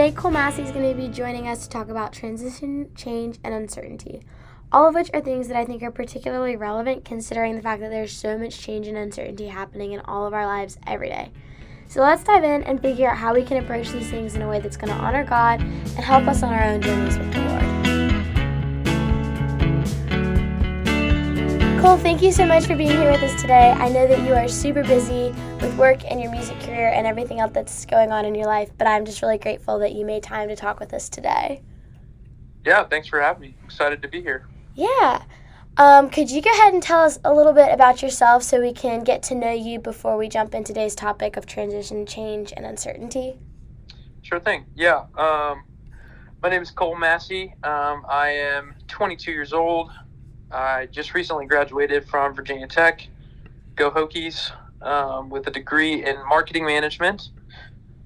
Today, Cole Massey is going to be joining us to talk about transition, change, and uncertainty, all of which are things that I think are particularly relevant considering the fact that there's so much change and uncertainty happening in all of our lives every day. So let's dive in and figure out how we can approach these things in a way that's going to honor God and help us on our own journeys with the Lord. Cole, thank you so much for being here with us today. I know that you are super busy with work and your music career and everything else that's going on in your life, but I'm just really grateful that you made time to talk with us today. Yeah, thanks for having me. Excited to be here. Yeah. Um, could you go ahead and tell us a little bit about yourself so we can get to know you before we jump into today's topic of transition, change, and uncertainty? Sure thing. Yeah. Um, my name is Cole Massey. Um, I am 22 years old. I just recently graduated from Virginia Tech. Go Hokies um, with a degree in marketing management.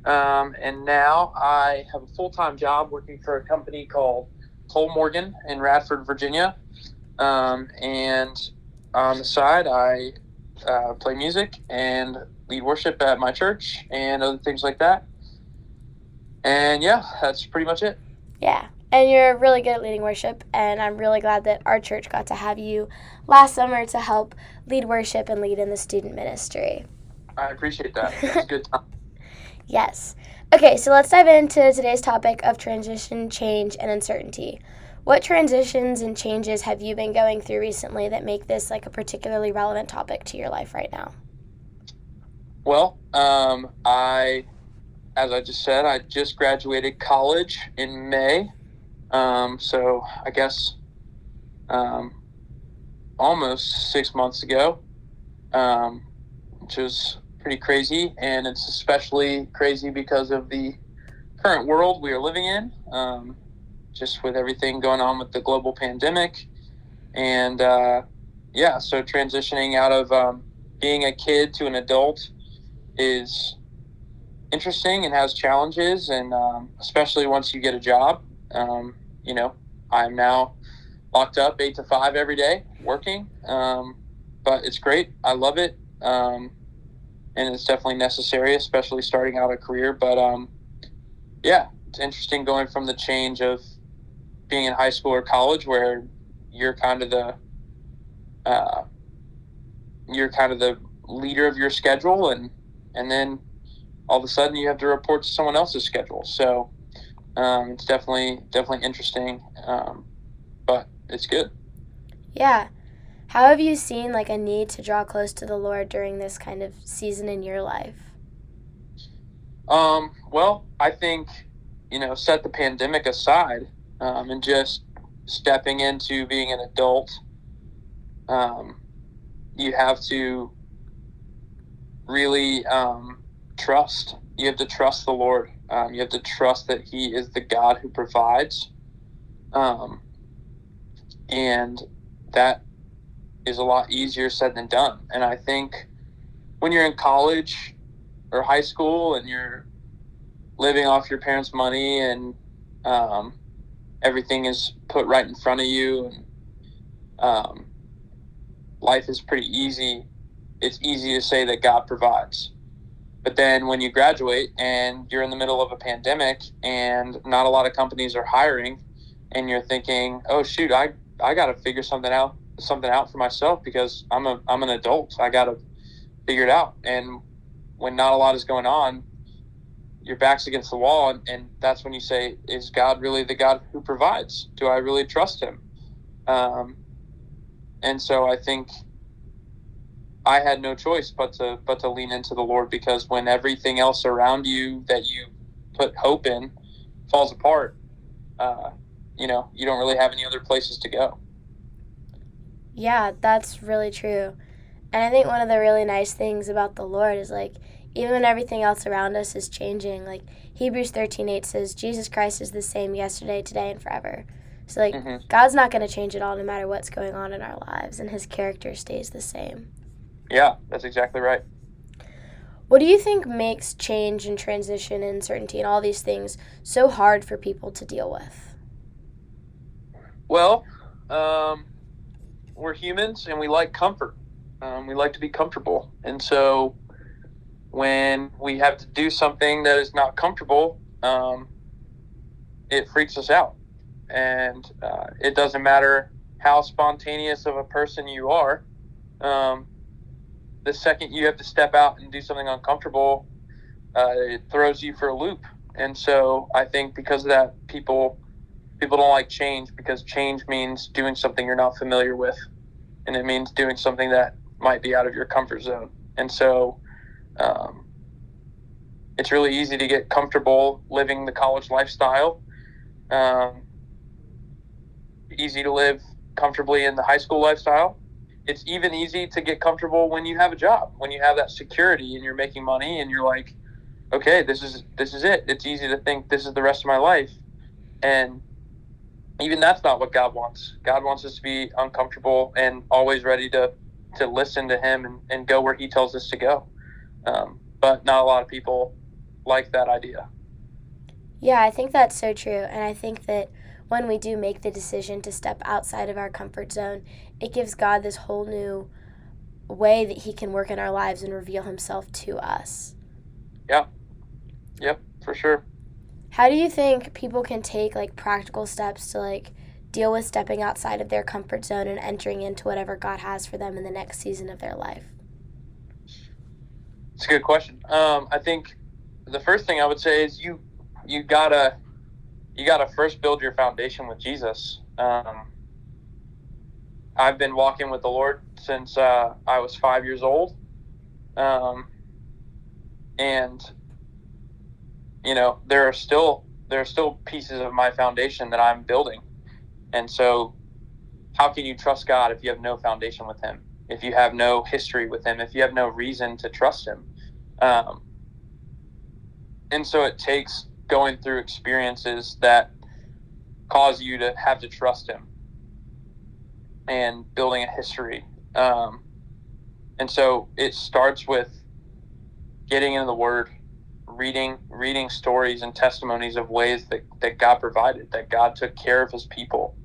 Um, and now I have a full time job working for a company called Kollmorgen in Radford, Virginia. Um, and on the side, I uh, play music and lead worship at my church and other things like that. And yeah, that's pretty much it. Yeah. And you're really good at leading worship, and I'm really glad that our church got to have you last summer to help lead worship and lead in the student ministry. I appreciate that. It's good time. yes. Okay, so let's dive into today's topic of transition, change, and uncertainty. What transitions and changes have you been going through recently that make this like a particularly relevant topic to your life right now? Well, um, I, as I just said, I just graduated college in May. Um, so I guess um, almost six months ago, um, which was pretty crazy. And it's especially crazy because of the current world we are living in, um, just with everything going on with the global pandemic. And uh, yeah, so transitioning out of um, being a kid to an adult is interesting and has challenges, and um, especially once you get a job. Um, you know, I'm now locked up eight to five every day working. Um, but it's great. I love it. Um, and it's definitely necessary, especially starting out a career. But um, yeah, it's interesting going from the change of being in high school or college where you're kind of the uh, you're kind of the leader of your schedule and and then all of a sudden you have to report to someone else's schedule. So um, it's definitely definitely interesting, um, but it's good. Yeah. How have you seen like a need to draw close to the Lord during this kind of season in your life? Um, well, I think you know, set the pandemic aside um, and just stepping into being an adult. Um, you have to really um, trust. You have to trust the Lord um, you have to trust that He is the God who provides. Um, and that is a lot easier said than done. And I think when you're in college or high school and you're living off your parents' money and um, everything is put right in front of you and um, life is pretty easy, it's easy to say that God provides. But then when you graduate and you're in the middle of a pandemic and not a lot of companies are hiring and you're thinking, "Oh shoot, I I got to figure something out something out for myself because I'm a I'm an adult. I got to figure it out." And when not a lot is going on, your back's against the wall and, and that's when you say, "Is God really the God who provides? Do I really trust him?" Um, and so I think I had no choice but to but to lean into the Lord because when everything else around you that you put hope in falls apart, uh, you know, you don't really have any other places to go. Yeah, that's really true. And I think one of the really nice things about the Lord is like even when everything else around us is changing, like Hebrews 13:8 says Jesus Christ is the same yesterday, today and forever. So like mm-hmm. God's not going to change at all no matter what's going on in our lives and his character stays the same. Yeah, that's exactly right. What do you think makes change and transition and uncertainty and all these things so hard for people to deal with? Well, um, we're humans and we like comfort. Um, we like to be comfortable. And so when we have to do something that is not comfortable, um, it freaks us out. And uh, it doesn't matter how spontaneous of a person you are. Um, the second you have to step out and do something uncomfortable, uh, it throws you for a loop. And so I think because of that, people people don't like change because change means doing something you're not familiar with, and it means doing something that might be out of your comfort zone. And so um, it's really easy to get comfortable living the college lifestyle. Um, easy to live comfortably in the high school lifestyle. It's even easy to get comfortable when you have a job, when you have that security and you're making money and you're like, okay, this is this is it. It's easy to think this is the rest of my life, and even that's not what God wants. God wants us to be uncomfortable and always ready to to listen to Him and, and go where He tells us to go. Um, but not a lot of people like that idea. Yeah, I think that's so true, and I think that when we do make the decision to step outside of our comfort zone, it gives God this whole new way that He can work in our lives and reveal Himself to us. Yeah. Yep, for sure. How do you think people can take like practical steps to like deal with stepping outside of their comfort zone and entering into whatever God has for them in the next season of their life? It's a good question. Um, I think the first thing I would say is you you gotta you gotta first build your foundation with Jesus. Um, I've been walking with the Lord since uh, I was five years old, um, and you know there are still there are still pieces of my foundation that I'm building, and so how can you trust God if you have no foundation with Him? If you have no history with Him? If you have no reason to trust Him? Um, and so it takes going through experiences that cause you to have to trust Him and building a history. Um, and so it starts with getting into the Word reading reading stories and testimonies of ways that, that God provided, that God took care of his people.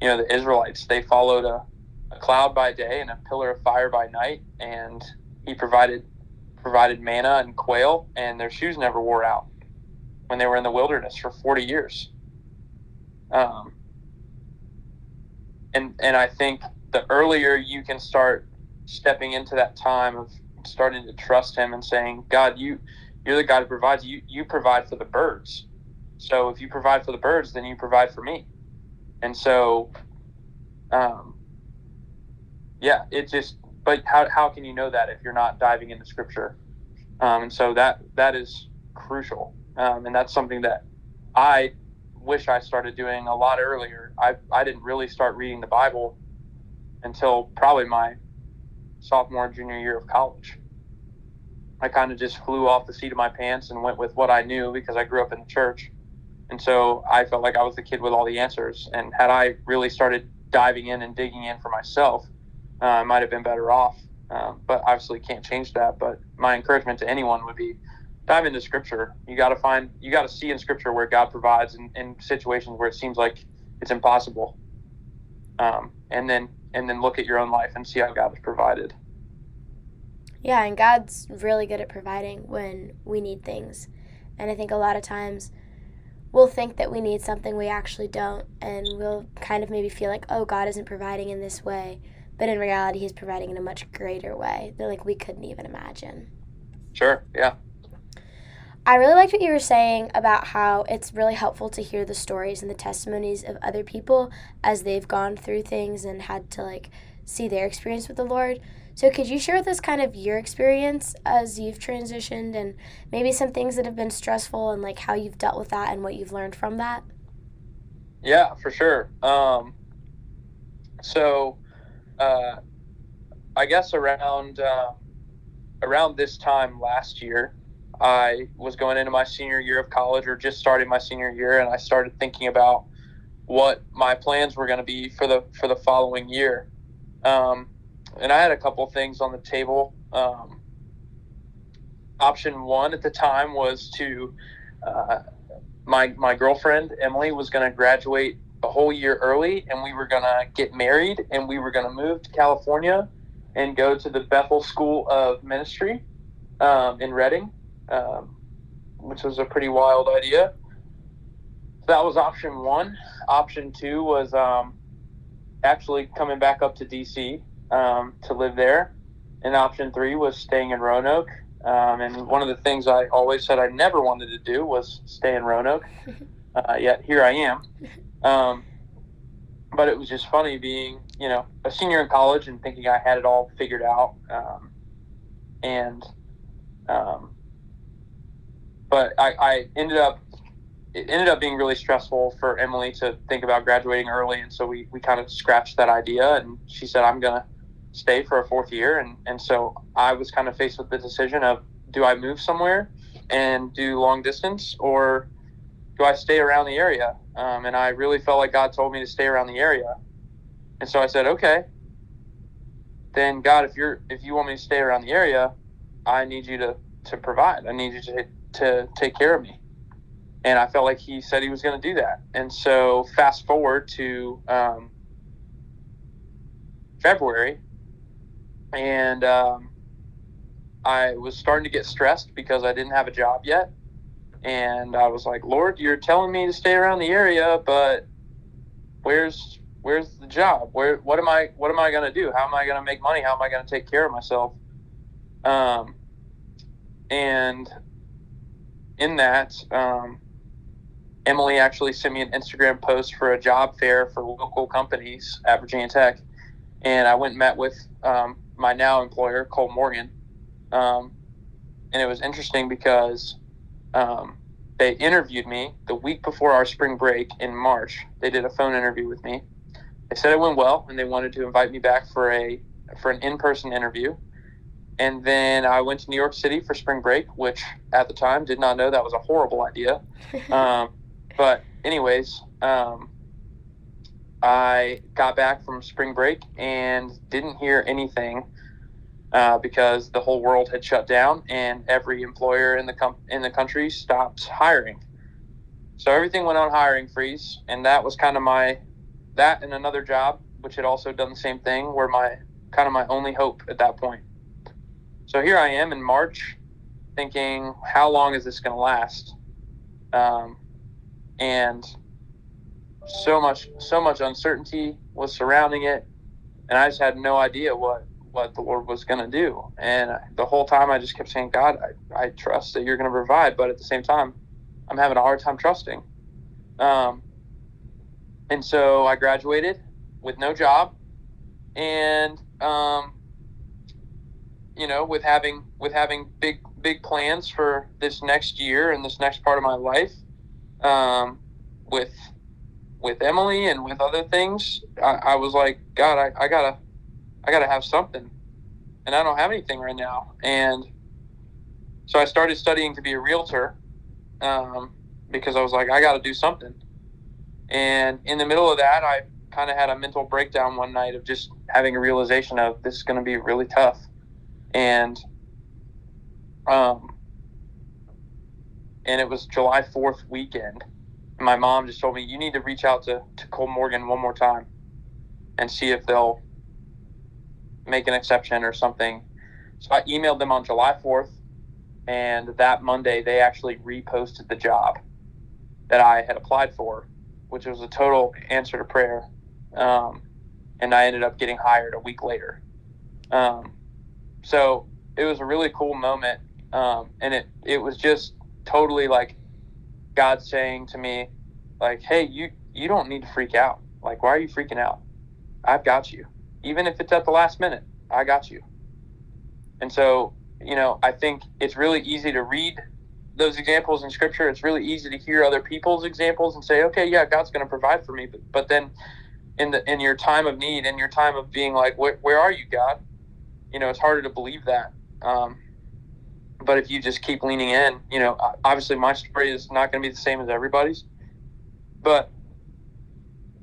You know, the Israelites, they followed a, a cloud by day and a pillar of fire by night, and he provided provided manna and quail, and their shoes never wore out when they were in the wilderness for 40 years. Um, and and I think the earlier you can start stepping into that time of starting to trust him and saying, God, you you're the God who provides. You you provide for the birds. So if you provide for the birds, then you provide for me. And so, um, yeah, it just. But how how can you know that if you're not diving into Scripture? Um, and so that that is crucial, um, and that's something that I wish I started doing a lot earlier. I I didn't really start reading the Bible until probably my sophomore junior year of college. I kind of just flew off the seat of my pants and went with what I knew because I grew up in the church. And so I felt like I was the kid with all the answers. And had I really started diving in and digging in for myself, uh, I might have been better off. Um, but obviously can't change that. But my encouragement to anyone would be dive into scripture. You got to find, you got to see in scripture where God provides in, in, situations where it seems like it's impossible. Um, and then, and then look at your own life and see how God has provided. Yeah, and God's really good at providing when we need things. And I think a lot of times we'll think that we need something we actually don't, and we'll kind of maybe feel like, oh, God isn't providing in this way. But in reality, He's providing in a much greater way that like we couldn't even imagine. Sure, yeah. I really liked what you were saying about how it's really helpful to hear the stories and the testimonies of other people as they've gone through things and had to like see their experience with the Lord. So, could you share with us kind of your experience as you've transitioned and maybe some things that have been stressful and like how you've dealt with that and what you've learned from that? Yeah, for sure. Um, so, uh, I guess around uh, around this time last year, I was going into my senior year of college or just starting my senior year, and I started thinking about what my plans were going to be for the for the following year. Um, and I had a couple things on the table. Um, option one at the time was to uh, my my girlfriend Emily was going to graduate a whole year early, and we were going to get married, and we were going to move to California and go to the Bethel School of Ministry um, in Redding, um, which was a pretty wild idea. So that was option one. Option two was um, actually coming back up to DC um, to live there. And option three was staying in Roanoke. Um, and one of the things I always said I never wanted to do was stay in Roanoke. Uh, yet here I am. Um, but it was just funny being, you know, a senior in college and thinking I had it all figured out. Um, and, um, but I, I ended up it ended up being really stressful for Emily to think about graduating early, and so we, we kind of scratched that idea. And she said, "I'm gonna stay for a fourth year," and and so I was kind of faced with the decision of do I move somewhere and do long distance, or do I stay around the area? Um, and I really felt like God told me to stay around the area, and so I said, "Okay." Then God, if you're if you want me to stay around the area, I need you to to provide. I need you to to take care of me and I felt like he said he was going to do that. And so, fast forward to um, February, and um, I was starting to get stressed because I didn't have a job yet. And I was like, Lord, you're telling me to stay around the area, but where's where's the job? Where what am I what am I going to do? How am I going to make money? How am I going to take care of myself? Um, and in that, um, Emily actually sent me an Instagram post for a job fair for local companies at Virginia Tech, and I went and met with um, my now employer, Kollmorgen, um, and it was interesting because um, they interviewed me the week before our spring break in March. They did a phone interview with me. They said it went well, and they wanted to invite me back for a for an in-person interview. And then I went to New York City for spring break, which at the time did not know that was a horrible idea. Um, but anyways, um, I got back from spring break and didn't hear anything uh, because the whole world had shut down and every employer in the com- in the country stopped hiring. So everything went on hiring freeze, and that was kind of my that and another job, which had also done the same thing, were my kind of my only hope at that point. So here I am in March, thinking, how long is this going to last? Um, and so much so much uncertainty was surrounding it and i just had no idea what what the lord was going to do and the whole time i just kept saying god i, I trust that you're going to provide but at the same time i'm having a hard time trusting um, and so i graduated with no job and um, you know with having with having big big plans for this next year and this next part of my life um, with with Emily and with other things, I, I was like, God, I, I, gotta I gotta have something, and I don't have anything right now. And so I started studying to be a realtor um, because I was like, I got to do something. And in the middle of that, I kind of had a mental breakdown one night of just having a realization of this is going to be really tough, and um, and it was July 4th weekend. My mom just told me, you need to reach out to, to Kollmorgen one more time and see if they'll make an exception or something. So I emailed them on July 4th, and that Monday they actually reposted the job that I had applied for, which was a total answer to prayer. Um, and I ended up getting hired a week later. Um, so it was a really cool moment. Um, and it, it was just totally like God saying to me, like, hey, you you don't need to freak out. Like, why are you freaking out? I've got you. Even if it's at the last minute, I got you. And so, you know, I think it's really easy to read those examples in scripture. It's really easy to hear other people's examples and say, okay, yeah, God's going to provide for me. But, but then in the, in your time of need, in your time of being like, where, where are you, God? You know, it's harder to believe that. Um, but if you just keep leaning in, you know, obviously my story is not going to be the same as everybody's, but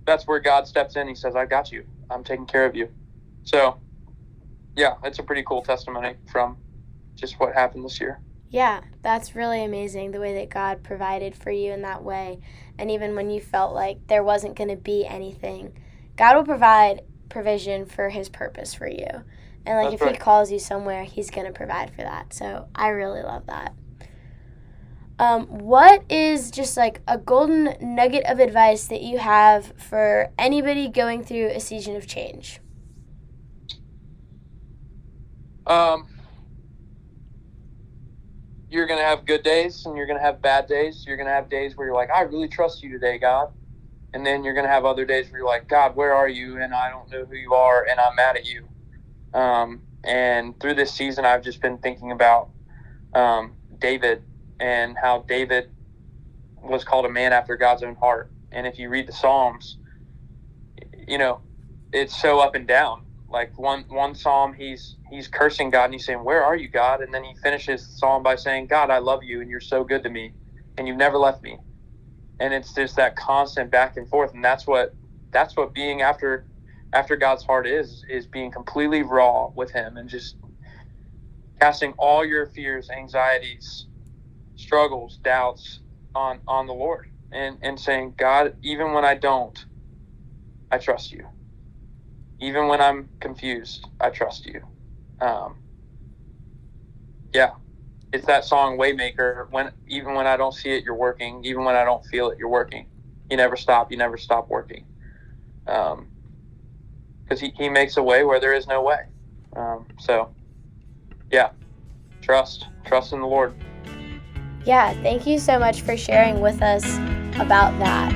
that's where God steps in. He says, I got you. I'm taking care of you. So, yeah, it's a pretty cool testimony from just what happened this year. Yeah, that's really amazing the way that God provided for you in that way. And even when you felt like there wasn't going to be anything, God will provide provision for his purpose for you. And like That's if right. he calls you somewhere, he's going to provide for that. So I really love that. Um, what is just like a golden nugget of advice that you have for anybody going through a season of change? Um, you're going to have good days and you're going to have bad days. You're going to have days where you're like, I really trust you today, God. And then you're going to have other days where you're like, God, where are you? And I don't know who you are and I'm mad at you. Um, and through this season, I've just been thinking about um, David and how David was called a man after God's own heart. And if you read the Psalms, you know, it's so up and down. Like one one psalm, he's he's cursing God and he's saying, "Where are you, God?" And then he finishes the psalm by saying, "God, I love you and you're so good to me, and you've never left me." And it's just that constant back and forth, and that's what that's what being after after God's heart is is being completely raw with Him and just casting all your fears, anxieties, struggles, doubts on on the Lord, and and saying, God, even when I don't, I trust you. Even when I'm confused, I trust you. Um, yeah, it's that song Waymaker. When even when I don't see it, you're working. Even when I don't feel it, you're working. You never stop. You never stop working. Um, because he, he makes a way where there is no way. Um, so, yeah, trust, trust in the Lord. Yeah, thank you so much for sharing with us about that.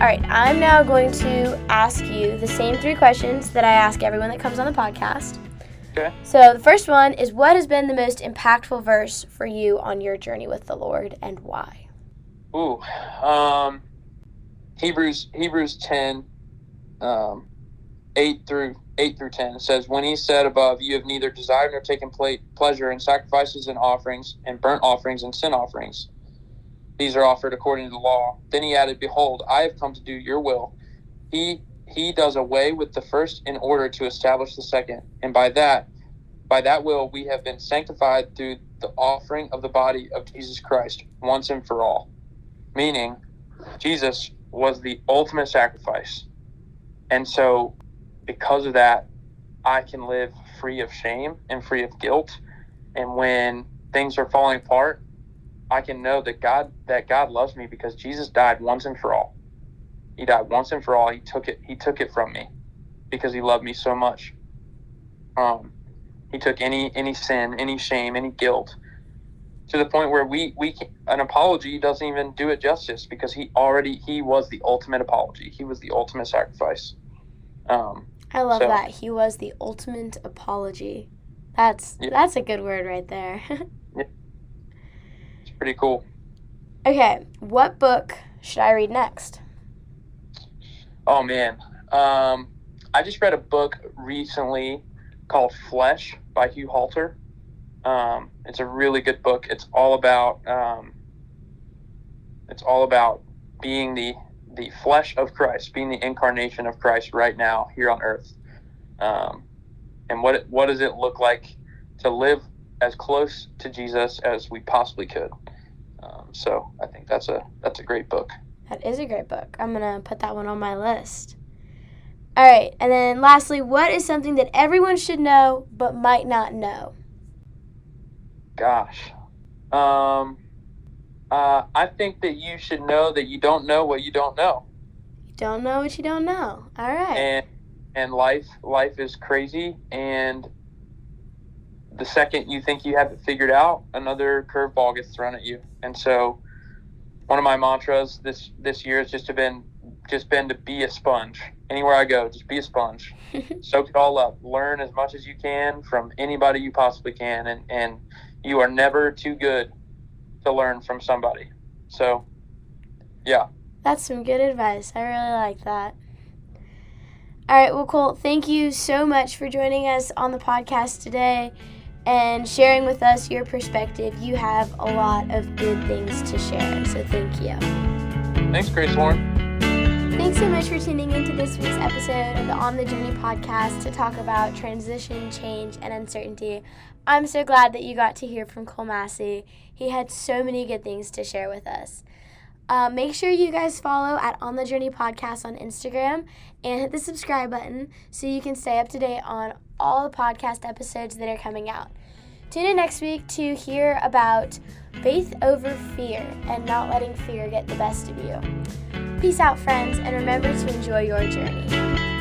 All right, I'm now going to ask you the same three questions that I ask everyone that comes on the podcast. Okay. So the first one is what has been the most impactful verse for you on your journey with the Lord and why? Ooh, um, Hebrews Hebrews ten um, 8 through 8 through 10 it says when he said above you have neither desired nor taken pleasure in sacrifices and offerings and burnt offerings and sin offerings. These are offered according to the law. Then he added behold i have come to do your will. He he does away with the first in order to establish the second. And by that by that will we have been sanctified through the offering of the body of jesus christ once and for all. Meaning jesus was the ultimate sacrifice and so, because of that, I can live free of shame and free of guilt. And when things are falling apart, I can know that God that God loves me because Jesus died once and for all. He died once and for all. He took it. He took it from me because he loved me so much. Um, he took any any sin, any shame, any guilt to the point where we we an apology doesn't even do it justice because he already he was the ultimate apology. He was the ultimate sacrifice. Um, I love so, that he was the ultimate apology. That's yeah. that's a good word right there. yeah. It's pretty cool. Okay, what book should I read next? Oh man, um, I just read a book recently called Flesh by Hugh Halter. Um, it's a really good book. It's all about um, it's all about being the the flesh of Christ, being the incarnation of Christ right now here on earth. Um, and what what does it look like to live as close to Jesus as we possibly could? Um, so I think that's a that's a great book. That is a great book. I'm gonna put that one on my list. All right, and then lastly, what is something that everyone should know but might not know? Gosh, um, uh, I think that you should know that you don't know what you don't know. You don't know what you don't know. All right. And and life life is crazy and the second you think you have it figured out, another curveball gets thrown at you. And so one of my mantras this this year has just been just been to be a sponge. Anywhere I go, just be a sponge. Soak it all up. Learn as much as you can from anybody you possibly can and, and you are never too good to learn from somebody. So, yeah. That's some good advice. I really like that. All right, well, Colt, thank you so much for joining us on the podcast today and sharing with us your perspective. You have a lot of good things to share, so thank you. Thanks, Grace Lauren. Thanks so much for tuning into this week's episode of the On the Journey podcast to talk about transition, change, and uncertainty. I'm so glad that you got to hear from Cole Massey. He had so many good things to share with us. Uh, make sure you guys follow at On the Journey Podcast on Instagram and hit the subscribe button so you can stay up to date on all the podcast episodes that are coming out. Tune in next week to hear about faith over fear and not letting fear get the best of you. Peace out, friends, and remember to enjoy your journey.